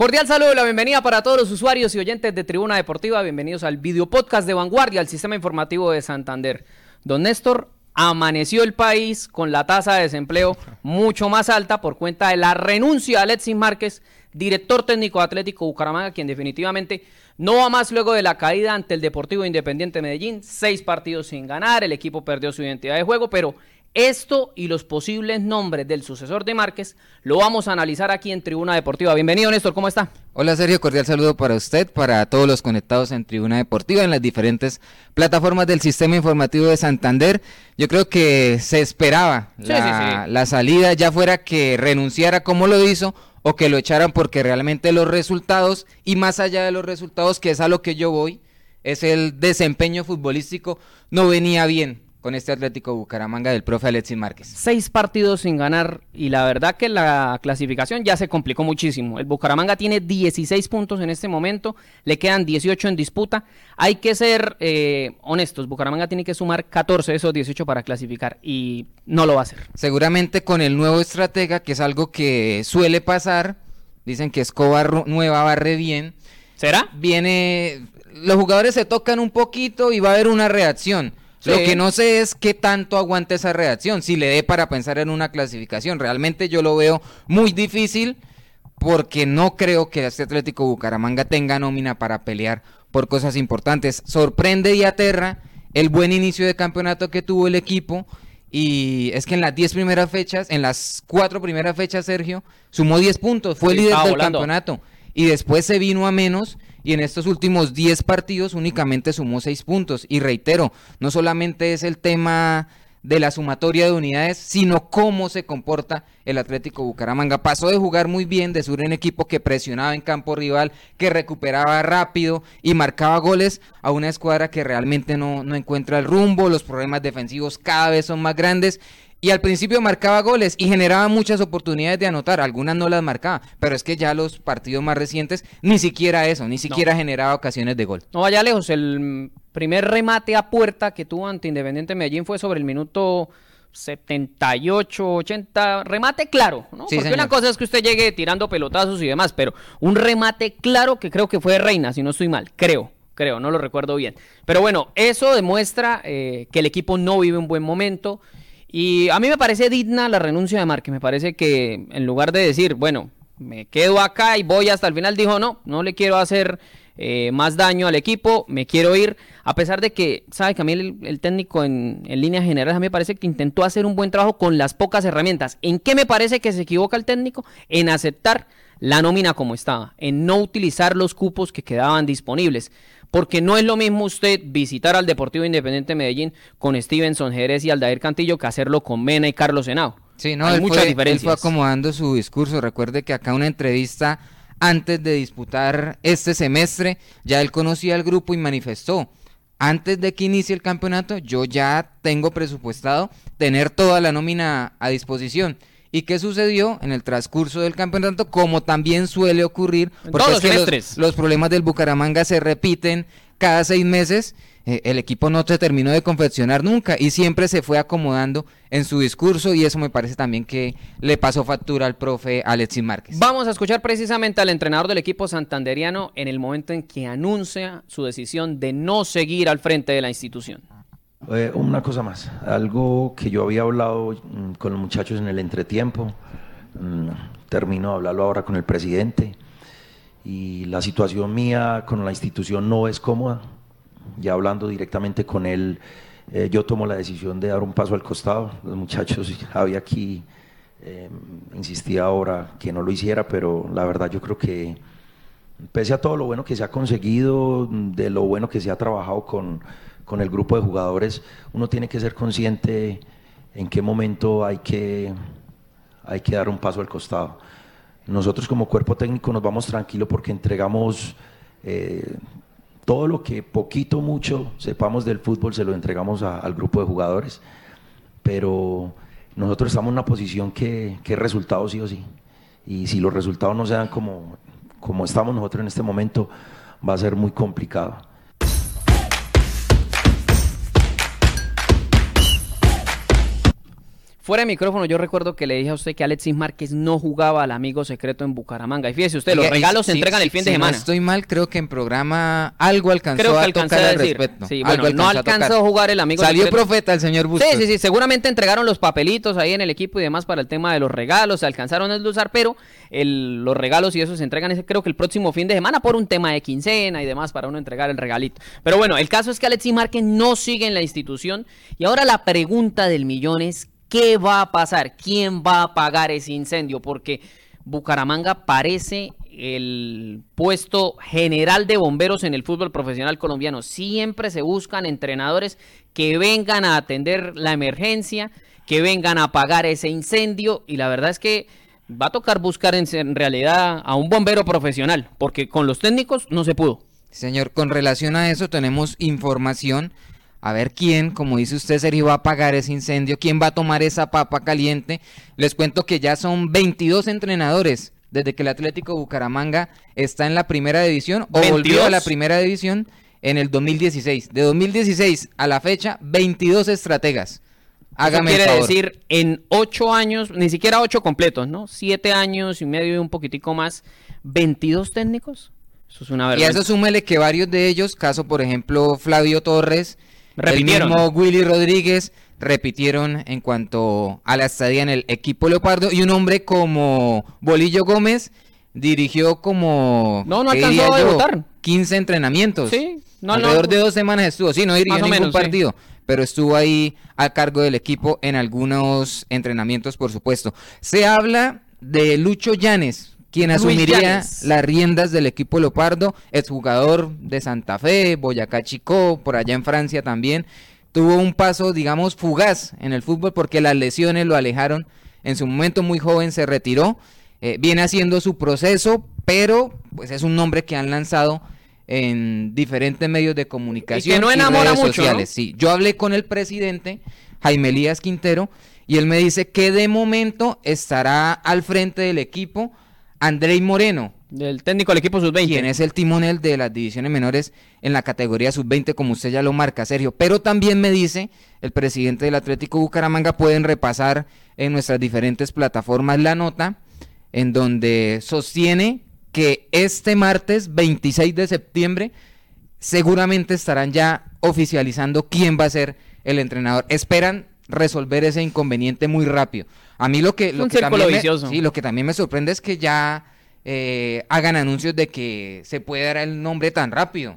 Cordial saludo y la bienvenida para todos los usuarios y oyentes de Tribuna Deportiva. Bienvenidos al video podcast de Vanguardia, al sistema informativo de Santander. Don Néstor, amaneció el país con la tasa de desempleo mucho más alta por cuenta de la renuncia de Alexis Márquez, director técnico de Atlético Bucaramanga, quien definitivamente no va más luego de la caída ante el Deportivo Independiente Medellín. Seis partidos sin ganar, el equipo perdió su identidad de juego, pero esto y los posibles nombres del sucesor de Márquez lo vamos a analizar aquí en Tribuna Deportiva. Bienvenido, Néstor, ¿cómo está? Hola, Sergio, cordial saludo para usted, para todos los conectados en Tribuna Deportiva, en las diferentes plataformas del Sistema Informativo de Santander. Yo creo que se esperaba la, la salida, ya fuera que renunciara como lo hizo o que lo echaran porque realmente los resultados, y más allá de los resultados, que es a lo que yo voy, es el desempeño futbolístico, no venía bien con este Atlético Bucaramanga del profe Alexis Márquez. Seis partidos sin ganar y la verdad que la clasificación ya se complicó muchísimo. El Bucaramanga tiene 16 puntos en este momento, le quedan 18 en disputa. Hay que ser eh, honestos, Bucaramanga tiene que sumar 14 de esos 18 para clasificar y no lo va a hacer. Seguramente con el nuevo estratega, que es algo que suele pasar, dicen que Escobar nueva barre bien. ¿Será? Viene, los jugadores se tocan un poquito y va a haber una reacción lo que no sé es qué tanto aguanta esa reacción, si le dé para pensar en una clasificación. Realmente yo lo veo muy difícil porque no creo que este Atlético Bucaramanga tenga nómina para pelear por cosas importantes. Sorprende y aterra el buen inicio de campeonato que tuvo el equipo. Y es que en las 10 primeras fechas, en las 4 primeras fechas, Sergio, sumó 10 puntos, fue líder del campeonato. Y después se vino a menos y en estos últimos 10 partidos únicamente sumó 6 puntos. Y reitero, no solamente es el tema de la sumatoria de unidades, sino cómo se comporta el Atlético Bucaramanga. Pasó de jugar muy bien, de ser un equipo que presionaba en campo rival, que recuperaba rápido y marcaba goles, a una escuadra que realmente no, no encuentra el rumbo, los problemas defensivos cada vez son más grandes y al principio marcaba goles y generaba muchas oportunidades de anotar, algunas no las marcaba, pero es que ya los partidos más recientes ni siquiera eso, ni siquiera generaba ocasiones de gol. No vaya lejos, el primer remate a puerta que tuvo ante Independiente Medellín fue sobre el minuto 78, 80, remate claro, ¿no? Porque una cosa es que usted llegue tirando pelotazos y demás, pero un remate claro que creo que fue de Reina, si no estoy mal, creo creo, no lo recuerdo bien. Pero bueno, eso demuestra eh, que el equipo no vive un buen momento, y a mí me parece digna la renuncia de Márquez. Me parece que en lugar de decir, bueno, me quedo acá y voy hasta el final, dijo, no, no le quiero hacer eh, más daño al equipo, me quiero ir. A pesar de que, sabe que a mí el, técnico en, en, líneas generales, a mí me parece que intentó hacer un buen trabajo con las pocas herramientas. ¿En qué me parece que se equivoca el técnico? En aceptar la nómina como estaba, en no utilizar los cupos que quedaban disponibles porque no es lo mismo usted visitar al Deportivo Independiente Medellín con Stevenson Jerez y Aldair Cantillo que hacerlo con Mena y Carlos Senao. Sí, no, hay muchas diferencias. Él fue acomodando su discurso. Recuerde que acá una entrevista antes de disputar este semestre, ya él conocía al grupo y manifestó, antes de que inicie el campeonato, yo ya tengo presupuestado tener toda la nómina a disposición. ¿Y qué sucedió en el transcurso del campeonato? Como también suele ocurrir, porque los, los, problemas del Bucaramanga se repiten cada seis meses. Eh, el equipo no se terminó de confeccionar nunca y siempre se fue acomodando en su discurso y eso me parece también que le pasó factura al profe Alexis Márquez. Vamos a escuchar precisamente al entrenador del equipo santanderiano en el momento en que anuncia su decisión de no seguir al frente de la institución. Eh, una cosa más, algo que yo había hablado mm, con los muchachos en el entretiempo, mm, termino de hablarlo ahora con el presidente y la situación mía con la institución no es cómoda, ya hablando directamente con él, eh, yo tomo la decisión de dar un paso al costado, los muchachos, había aquí, eh, insistía ahora que no lo hiciera, pero la verdad yo creo que pese a todo lo bueno que se ha conseguido, de lo bueno que se ha trabajado con con el grupo de jugadores, uno tiene que ser consciente en qué momento hay que, hay que dar un paso al costado. Nosotros como cuerpo técnico nos vamos tranquilos porque entregamos eh, todo lo que poquito, mucho sepamos del fútbol, se lo entregamos al grupo de jugadores, pero nosotros estamos en una posición que, que resultados sí o sí. Y si los resultados no se dan como, como estamos nosotros en este momento, va a ser muy complicado. Fuera de micrófono, yo recuerdo que le dije a usted que Alexis Márquez no jugaba al amigo secreto en Bucaramanga. Y fíjese usted, los regalos se entregan el fin de semana. No estoy mal, creo que en programa algo alcanzó a tocar al respecto. Sí, bueno, no alcanzó a, jugar el amigo Salió profeta el señor Bustos. Sí, sí, sí, seguramente entregaron los papelitos ahí en el equipo y demás para el tema de los regalos, se alcanzaron a usar, pero los regalos y eso se entregan ese, creo que el próximo fin de semana por un tema de quincena y demás para uno entregar el regalito. Pero bueno, el caso es que Alexis Márquez no sigue en la institución y ahora la pregunta del millón es ¿Qué va a pasar? ¿Quién va a pagar ese incendio? Porque Bucaramanga parece el puesto general de bomberos en el fútbol profesional colombiano. Siempre se buscan entrenadores que vengan a atender la emergencia, que vengan a apagar ese incendio y la verdad es que va a tocar buscar en, realidad a un bombero profesional, porque con los técnicos no se pudo. Señor, con relación a eso tenemos información a ver quién, como dice usted, Sergio, va a apagar ese incendio, quién va a tomar esa papa caliente. Les cuento que ya son 22 entrenadores desde que el Atlético Bucaramanga está en la primera división o volvió a la primera división en el 2016. De 2016 a la fecha, 22 estrategas. Hágame Eso quiere decir en 8 años, ni siquiera 8 completos, ¿no? 7 años y medio y un poquitico más, 22 técnicos. Eso es una vergüenza. Y eso súmele que varios de ellos, caso por ejemplo Flavio Torres, Repitieron. El mismo Willy Rodríguez repitieron en cuanto a la estadía en el equipo Leopardo y un hombre como Bolillo Gómez dirigió como no no alcanzó a debutar. 15 entrenamientos. Sí alrededor de dos semanas estuvo sí no dirigió ningún partido pero estuvo ahí a cargo del equipo en algunos entrenamientos por supuesto. Se habla de Lucho Llanes quien asumiría las riendas del equipo Leopardo, exjugador de Santa Fe, Boyacá Chico, por allá en Francia también. Tuvo un paso, digamos, fugaz en el fútbol porque las lesiones lo alejaron. En su momento muy joven se retiró. Eh, viene haciendo su proceso, pero pues es un nombre que han lanzado en diferentes medios de comunicación y, no enamora mucho, sociales. Sí, yo hablé con el presidente Jaime Elías Quintero y él me dice que de momento estará al frente del equipo Andrei Moreno. Del técnico del equipo sub-20. Quien es el timonel de las divisiones menores en la categoría sub-20, como usted ya lo marca, Sergio. Pero también me dice el presidente del Atlético Bucaramanga, pueden repasar en nuestras diferentes plataformas la nota, en donde sostiene que este martes 26 de septiembre seguramente estarán ya oficializando quién va a ser el entrenador. Esperan resolver ese inconveniente muy rápido. A mí lo que, lo que, también, me, sí, lo que también me sorprende es que ya eh, hagan anuncios de que se puede dar el nombre tan rápido.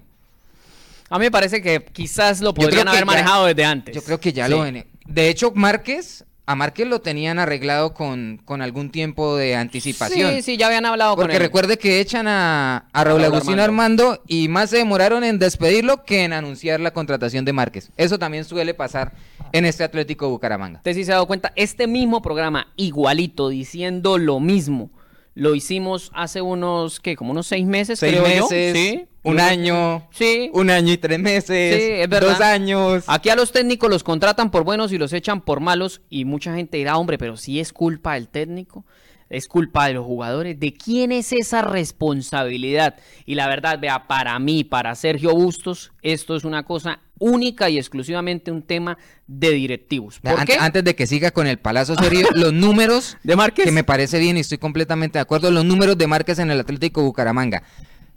A mí me parece que quizás lo podrían haber manejado desde antes. Yo creo que ya lo ven. De hecho, Márquez a Márquez lo tenían arreglado con, con, algún tiempo de anticipación. Sí, sí, ya habían hablado con él. Porque recuerde que echan a, a Raúl Agustín Armando. y más se demoraron en despedirlo que en anunciar la contratación de Márquez. Eso también suele pasar en este Atlético Bucaramanga. Usted sí se ha dado cuenta, este mismo programa, igualito, diciendo lo mismo lo hicimos hace unos, ¿qué? Como unos seis meses, seis meses, ¿Sí? Un año. Sí. Un año y tres meses. Sí, es verdad. Dos años. Aquí a los técnicos los contratan por buenos y los echan por malos. Y mucha gente dirá, hombre, pero si es culpa del técnico es culpa de los jugadores. ¿De quién es esa responsabilidad? Y la verdad, vea, para mí, para Sergio Bustos, esto es una cosa única y exclusivamente un tema de directivos. Antes de que siga con el palazo serio, los números de Márquez, que me parece bien y estoy completamente de acuerdo, los números de Márquez en el Atlético Bucaramanga.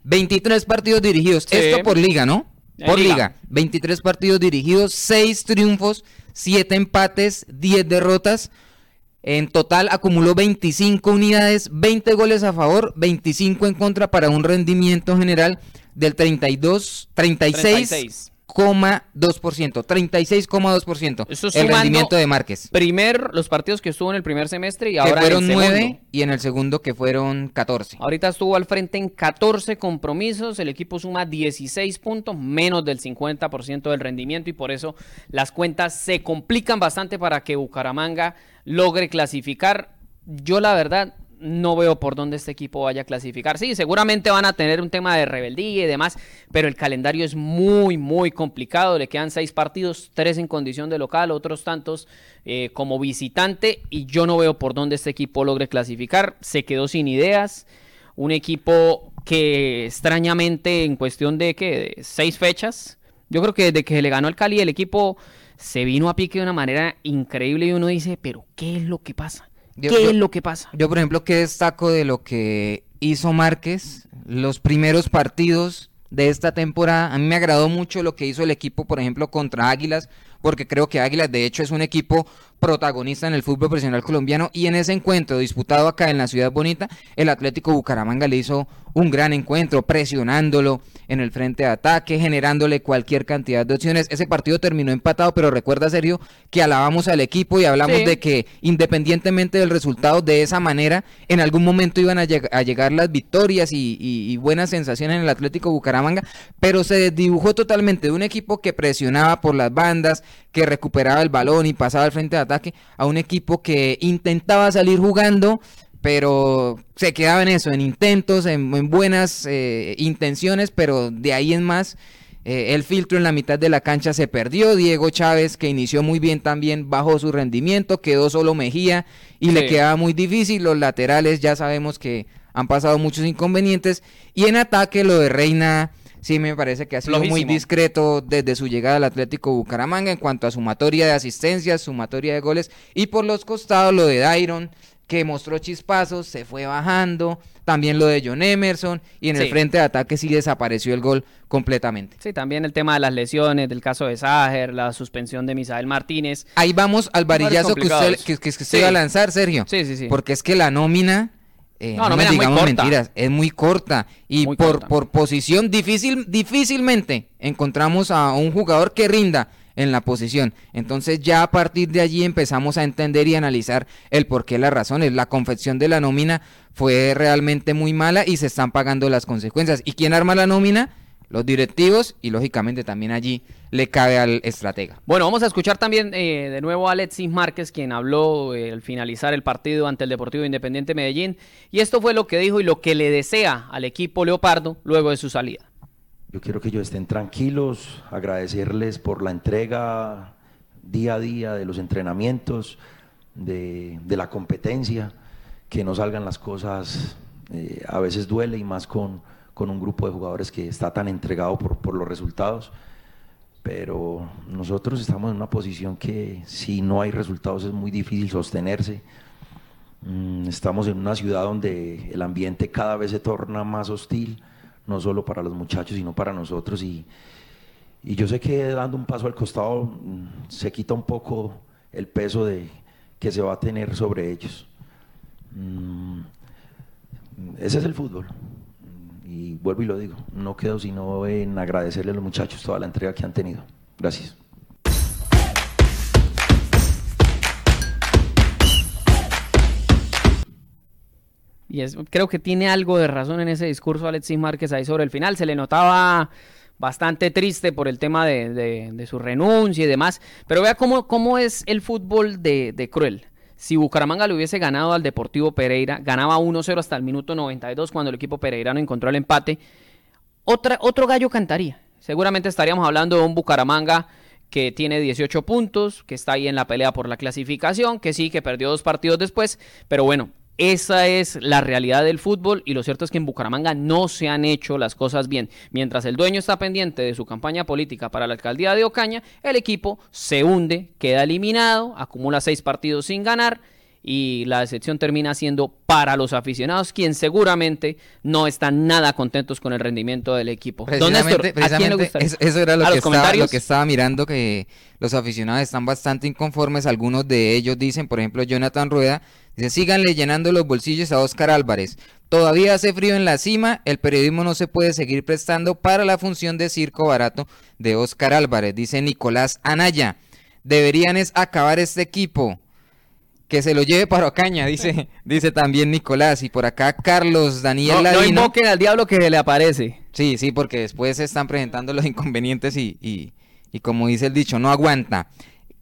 23 partidos dirigidos, esto por liga, ¿no? Por liga. liga. 23 partidos dirigidos, 6 triunfos, 7 empates, 10 derrotas. En total acumuló 25 unidades, 20 goles a favor, 25 en contra para un rendimiento general del 32, 36. 36,2%, 36,2%. Eso el rendimiento de Márquez. Primer, los partidos que estuvo en el primer semestre y ahora fueron en el 9 y en el segundo que fueron 14. Ahorita estuvo al frente en 14 compromisos, el equipo suma 16 puntos, menos del 50% del rendimiento y por eso las cuentas se complican bastante para que Bucaramanga logre clasificar. Yo la verdad no veo por dónde este equipo vaya a clasificar. Sí, seguramente van a tener un tema de rebeldía y demás, pero el calendario es muy, muy complicado. Le quedan seis partidos, tres en condición de local, otros tantos eh, como visitante, y yo no veo por dónde este equipo logre clasificar. Se quedó sin ideas. Un equipo que extrañamente en cuestión de, ¿qué? de seis fechas, yo creo que desde que le ganó el Cali, el equipo se vino a pique de una manera increíble y uno dice, pero ¿qué es lo que pasa? ¿Qué es lo que pasa? Yo, por ejemplo, ¿qué destaco de lo que hizo Márquez? Los primeros partidos de esta temporada, a mí me agradó mucho lo que hizo el equipo, por ejemplo, contra Águilas, porque creo que Águilas de hecho es un equipo protagonista en el fútbol profesional colombiano y en ese encuentro disputado acá en la ciudad bonita, el Atlético Bucaramanga le hizo un gran encuentro, presionándolo en el frente de ataque, generándole cualquier cantidad de opciones. Ese partido terminó empatado, pero recuerda, Sergio, que alabamos al equipo y hablamos de que independientemente del resultado, de esa manera, en algún momento iban a, llegar las victorias y, y, buenas sensaciones en el Atlético Bucaramanga, pero se dibujó totalmente de un equipo que presionaba por las bandas, que recuperaba el balón y pasaba al frente de ataque, a un equipo que intentaba salir jugando, pero se quedaba en eso, en intentos, en, buenas eh, intenciones, pero de ahí en más eh, el filtro en la mitad de la cancha se perdió. Diego Chávez, que inició muy bien también, bajó su rendimiento, quedó solo Mejía y le quedaba muy difícil. Los laterales ya sabemos que han pasado muchos inconvenientes. Y en ataque lo de Reina sí me parece que ha sido muy discreto desde su llegada al Atlético Bucaramanga en cuanto a sumatoria de asistencias, sumatoria de goles. Y por los costados lo de Dairon que mostró chispazos, se fue bajando, también lo de John Emerson, y en el frente de ataque sí desapareció el gol completamente. Sí, también el tema de las lesiones, del caso de Sager, la suspensión de Misael Martínez. Ahí vamos al varillazo que usted, que, usted iba a lanzar, Sergio. Sí, sí, sí. Porque es que la nómina... Eh, no, no, digamos mentiras, es muy corta y por, por posición difícil, difícilmente encontramos a un jugador que rinda en la posición. Entonces ya a partir de allí empezamos a entender y analizar el por qué las razones. La confección de la nómina fue realmente muy mala y se están pagando las consecuencias. ¿Y quién arma la nómina? Los directivos y lógicamente también allí le cabe al estratega. Bueno, vamos a escuchar también eh, de nuevo a Alexis Márquez, quien habló eh, al finalizar el partido ante el Deportivo Independiente Medellín. Y esto fue lo que dijo y lo que le desea al equipo Leopardo luego de su salida. Yo quiero que ellos estén tranquilos, agradecerles por la entrega día a día de los entrenamientos, de, la competencia, que no salgan las cosas, eh, a veces duele y más con, un grupo de jugadores que está tan entregado por, los resultados, pero nosotros estamos en una posición que si no hay resultados es muy difícil sostenerse. Mm, estamos en una ciudad donde el ambiente cada vez se torna más hostil no solo para los muchachos, sino para nosotros. Y, yo sé que dando un paso al costado mm, se quita un poco el peso de, que se va a tener sobre ellos. Mm, ese es el fútbol. Y vuelvo y lo digo, no quedo sino en agradecerle a los muchachos toda la entrega que han tenido. Gracias. Y es, creo que tiene algo de razón en ese discurso Alexis Márquez ahí sobre el final. Se le notaba bastante triste por el tema de, su renuncia y demás. Pero vea cómo, cómo es el fútbol de, cruel. Si Bucaramanga le hubiese ganado al Deportivo Pereira, ganaba 1-0 hasta el minuto 92 cuando el equipo pereirano encontró el empate, otra, otro gallo cantaría. Seguramente estaríamos hablando de un Bucaramanga que tiene 18 puntos, que está ahí en la pelea por la clasificación, que sí, que perdió dos partidos después, pero bueno, esa es la realidad del fútbol y lo cierto es que en Bucaramanga no se han hecho las cosas bien. Mientras el dueño está pendiente de su campaña política para la alcaldía de Ocaña, el equipo se hunde, queda eliminado, acumula seis partidos sin ganar y la decepción termina siendo para los aficionados, quien seguramente no están nada contentos con el rendimiento del equipo. Don Néstor, Eso, era lo que, estaba, lo que estaba mirando, que los aficionados están bastante inconformes, algunos de ellos dicen, por ejemplo, Jonathan Rueda, dice, síganle llenando los bolsillos a Oscar Álvarez. Todavía hace frío en la cima, el periodismo no se puede seguir prestando para la función de circo barato de Oscar Álvarez, dice Nicolás Anaya. Deberían es acabar este equipo que se lo lleve para Ocaña, dice, dice también Nicolás. Y por acá Carlos Daniel no, No invoquen al diablo que le aparece. Sí, sí, porque después se están presentando los inconvenientes y, y, y como dice el dicho, no aguanta.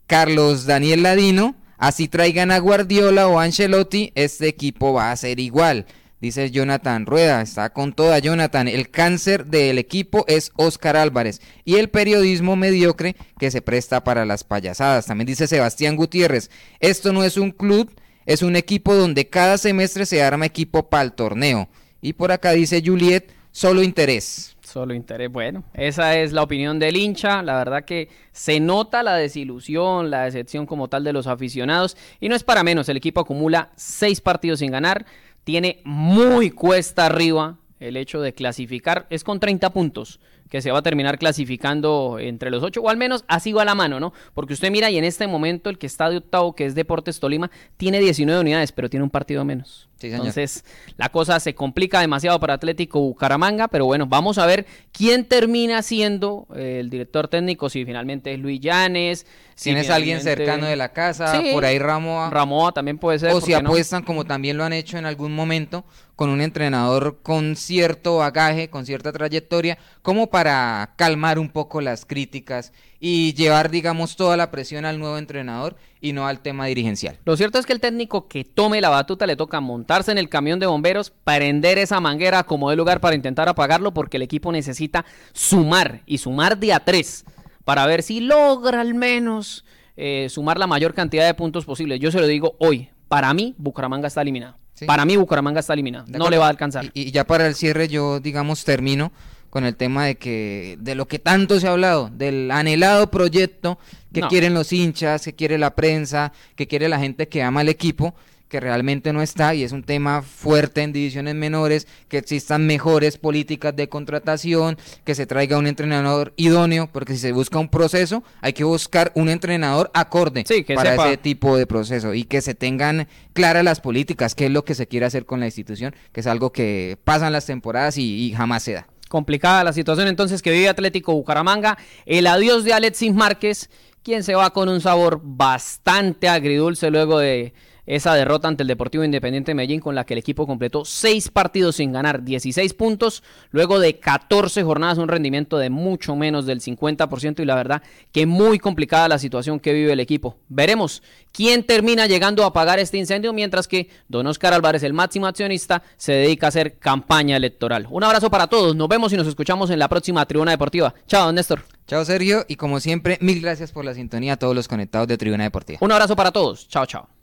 Carlos Daniel Ladino, así traigan a Guardiola o Ancelotti, este equipo va a ser igual. Dice Jonathan Rueda, está con toda Jonathan. El cáncer del equipo es Oscar Álvarez y el periodismo mediocre que se presta para las payasadas. También dice Sebastián Gutiérrez, esto no es un club, es un equipo donde cada semestre se arma equipo para el torneo. Y por acá dice Juliet, solo interés. Solo interés. Bueno, esa es la opinión del hincha. La verdad que se nota la desilusión, la decepción como tal de los aficionados. Y no es para menos, el equipo acumula seis partidos sin ganar. Tiene muy cuesta arriba el hecho de clasificar. Es con 30 puntos que se va a terminar clasificando entre los ocho, o al menos así va la mano, ¿no? Porque usted mira y en este momento el que está de octavo, que es Deportes Tolima, tiene 19 unidades, pero tiene un partido menos. Entonces, la cosa se complica demasiado para Atlético Bucaramanga, pero bueno, vamos a ver quién termina siendo eh, el director técnico, si finalmente es Luis Llanes. Si Tienes alguien cercano de la casa, por ahí Ramoa. Ramoa también puede ser. O si apuestan, como también lo han hecho en algún momento, con un entrenador con cierto bagaje, con cierta trayectoria, como para calmar un poco las críticas y llevar, digamos, toda la presión al nuevo entrenador y no al tema dirigencial. Lo cierto es que el técnico que tome la batuta le toca montarse en el camión de bomberos, prender esa manguera como de lugar para intentar apagarlo porque el equipo necesita sumar y sumar de a tres para ver si logra al menos eh, sumar la mayor cantidad de puntos posible. Yo se lo digo hoy, para mí Bucaramanga está eliminado. Para mí Bucaramanga está eliminado. No le va a alcanzar. y ya para el cierre yo, digamos, termino con el tema de que de lo que tanto se ha hablado, del anhelado proyecto que quieren los hinchas, que quiere la prensa, que quiere la gente que ama el equipo, que realmente no está y es un tema fuerte en divisiones menores, que existan mejores políticas de contratación, que se traiga un entrenador idóneo, porque si se busca un proceso, hay que buscar un entrenador acorde para ese tipo de proceso y que se tengan claras las políticas, qué es lo que se quiere hacer con la institución, que es algo que pasan las temporadas y jamás se da. Complicada la situación entonces que vive Atlético Bucaramanga. El adiós de Alexis Márquez, quien se va con un sabor bastante agridulce luego de esa derrota ante el Deportivo Independiente de Medellín con la que el equipo completó seis partidos sin ganar, 16 puntos, luego de 14 jornadas, un rendimiento de mucho menos del 50% y la verdad que muy complicada la situación que vive el equipo. Veremos quién termina llegando a apagar este incendio mientras que Don Oscar Álvarez, el máximo accionista, se dedica a hacer campaña electoral. Un abrazo para todos, nos vemos y nos escuchamos en la próxima Tribuna Deportiva. Chao, Néstor. Chao Sergio y como siempre, mil gracias por la sintonía a todos los conectados de Tribuna Deportiva. Un abrazo para todos. Chao, chao.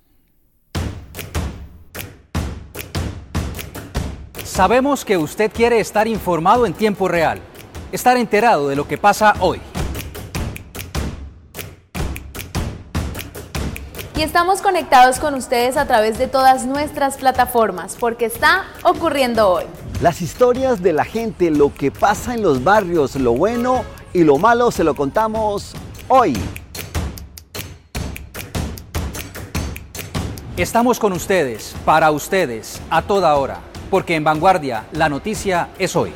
Sabemos que usted quiere estar informado en tiempo real, estar enterado de lo que pasa hoy. Y estamos conectados con ustedes a través de todas nuestras plataformas, porque está ocurriendo hoy. Las historias de la gente, lo que pasa en los barrios, lo bueno y lo malo, se lo contamos hoy. Estamos con ustedes, para ustedes, a toda hora porque en Vanguardia la noticia es hoy.